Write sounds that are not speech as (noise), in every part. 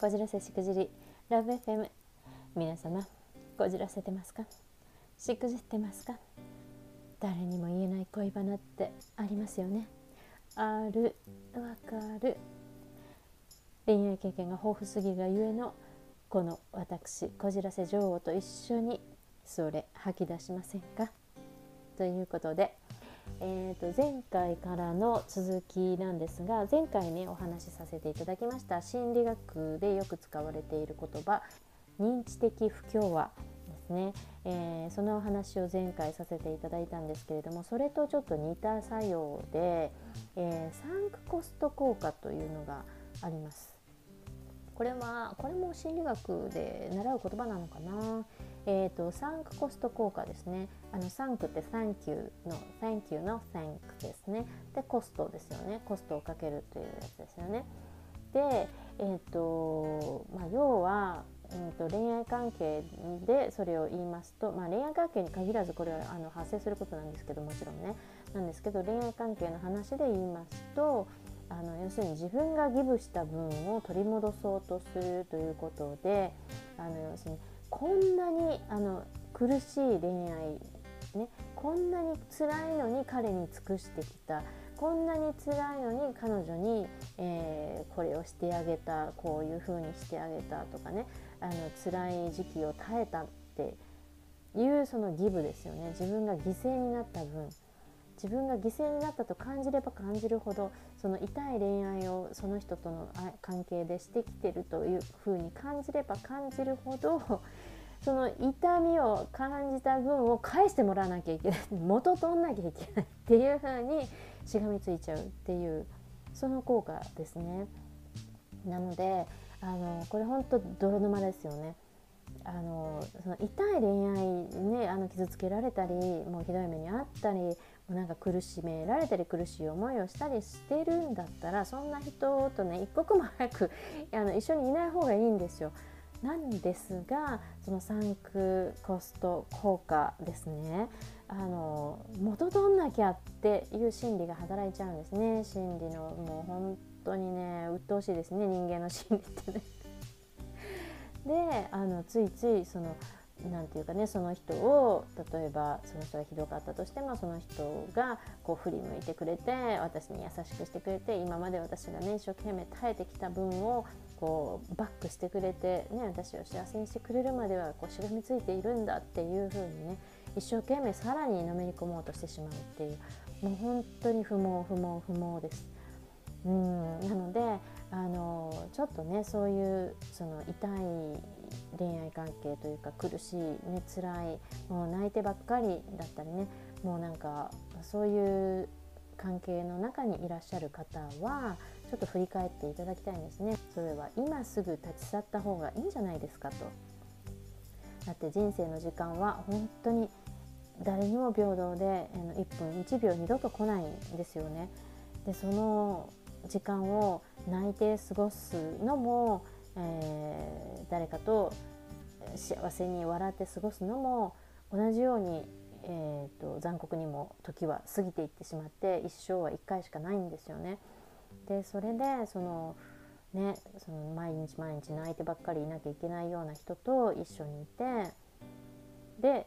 こじらせしくじり。ラブ FM 皆様こじらせてますか？しくじってますか？誰にも言えない恋バナってありますよね。あるわかる。恋愛経験が豊富すぎがゆえのこの私こじらせ女王と一緒にそれ吐き出しませんか？ということでえー、と前回からの続きなんですが前回ねお話しさせていただきました心理学でよく使われている言葉認知的不協和ですね、えー、そのお話を前回させていただいたんですけれどもそれとちょっと似た作用で、えー、サンクコスト効果というのがあります。これはこれも心理学で習う言葉なのかな、えーと、サンクコスト効果ですね。あのサンクってサンキューのサンキューのサンクですね。でコストですよね。コストをかけるというやつですよね。でえっ、ー、とまあ要はうんと恋愛関係でそれを言いますと、まあ、恋愛関係に限らずこれはあの発生することなんですけどもちろんね。なんですけど恋愛関係の話で言いますとあの要するに自分がギブした分を取り戻そうとするということであの要するにこんなにあの苦しい恋愛ねこんなに辛いのに彼に尽くしてきたこんなに辛いのに彼女に、えー、これをしてあげたこういう風にしてあげたとかねあの辛い時期を耐えたっていうそのギブですよね。自分が犠牲になった分。自分が犠牲になったと感じれば感じるほどその痛い恋愛をその人との関係でしてきてるというふうに感じれば感じるほどその痛みを感じた分を返してもらわなきゃいけない元取んなきゃいけないっていうふうにしがみついちゃうっていうその効果ですね。なのであのこれ本当泥沼ですよね。あのその痛い恋愛ねあの傷つけられたりもうひどい目にあったりなんか苦しめられたり苦しい思いをしたりしてるんだったらそんな人とね一刻も早く (laughs) あの一緒にいない方がいいんですよ。なんですがそのサンクコスト効果ですねあの元取んなきゃっていう心理が働いちゃうんですね心理のもう本当にね鬱陶しいですね人間の心理ってね。であのついついそのなんていうかねその人を例えばその人がひどかったとしてもその人がこう振り向いてくれて私に優しくしてくれて今まで私がね一生懸命耐えてきた分をこうバックしてくれて、ね、私を幸せにしてくれるまではこうしがみついているんだっていう風にね一生懸命さらにのめり込もうとしてしまうっていうもう本当に不毛不毛不毛です。うんなのであのちょっとねそういうその痛い恋愛関係というか苦しいね辛いもう泣いてばっかりだったりねもうなんかそういう関係の中にいらっしゃる方はちょっと振り返っていただきたいんですね。それは今すぐ立ち去った方がいいんじゃないですかと。だって人生の時間は本当に誰にも平等で1分1秒二度と来ないんですよね。でその時間を泣いて過ごすのも、えー、誰かと幸せに笑って過ごすのも同じように、えーと、残酷にも時は過ぎていってしまって一生は1回しかないんですよね。でそれでそのね、その毎日毎日泣いてばっかりいなきゃいけないような人と一緒にいてで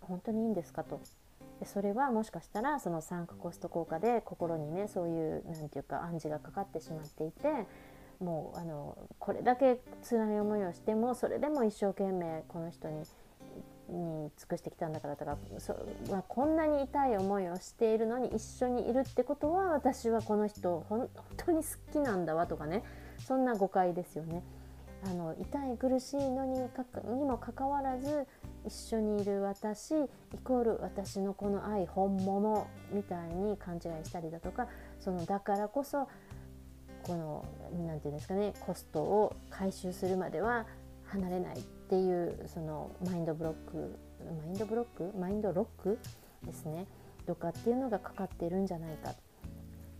本当にいいんですかとでそれはもしかしたらそのサンクコスト効果で心にねそういう何て言うか暗示がかかってしまっていてもうあのこれだけ辛い思いをしてもそれでも一生懸命この人にに尽くしてきたんだからとかそ、まあ、こんなに痛い思いをしているのに一緒にいるってことは私はこの人本当に好きなんだわとかねそんな誤解ですよね。あの痛い苦しいのにかにもかかわらず一緒にいる私イコール私のこの愛本物みたいに勘違いしたりだとかそのだからこそこの何て言うんですかねコストを回収するまでは離れないっていうそのマインドブロックマインドブロックマインドロックですね。とかっていうのがかかってるんじゃないかっ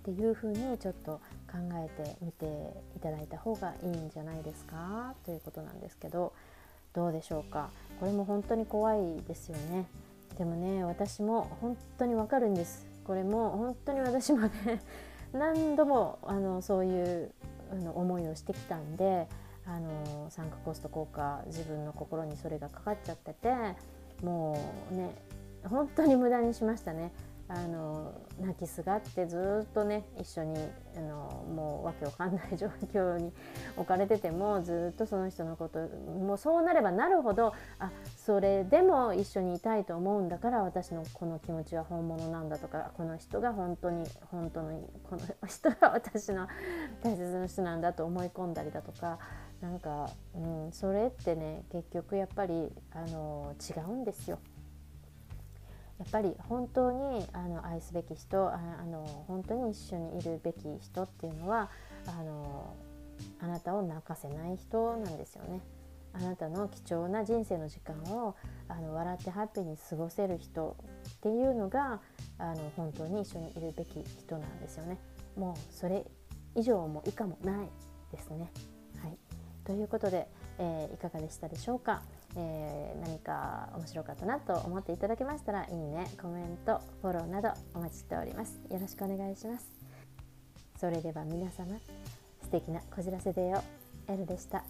ていうふうにちょっと考えてみていただいた方がいいんじゃないですかということなんですけどどうでしょうか？これも本当に怖いですよね。でもね私も本当にわかるんです。これも本当に私もね何度もあのそういう思いをしてきたんであの酸化コスト効果自分の心にそれがかかっちゃっててもうね本当に無駄にしましたね。あの泣きすがってずっとね一緒にあのもうわけわかんない状況に置かれててもずっとその人のこともうそうなればなるほどあそれでも一緒にいたいと思うんだから私のこの気持ちは本物なんだとかこの人が本当に本当のこの人が私の大切な人なんだと思い込んだりだとかなんか、うん、それってね結局やっぱりあの違うんですよ。やっぱり本当にあの愛すべき人あの本当に一緒にいるべき人っていうのはあのあなたを泣かせない人なんですよね。あなたの貴重な人生の時間をあの笑ってハッピーに過ごせる人っていうのがあの本当に一緒にいるべき人なんですよね。もうそれ以上も以下もないですね。ということで、えー、いかがでしたでしょうか？えー、何か面白かったなと思っていただけましたらいいねコメントフォローなどお待ちしております。よろしくお願いします。それでは皆様素敵なこじらせでよエルでした。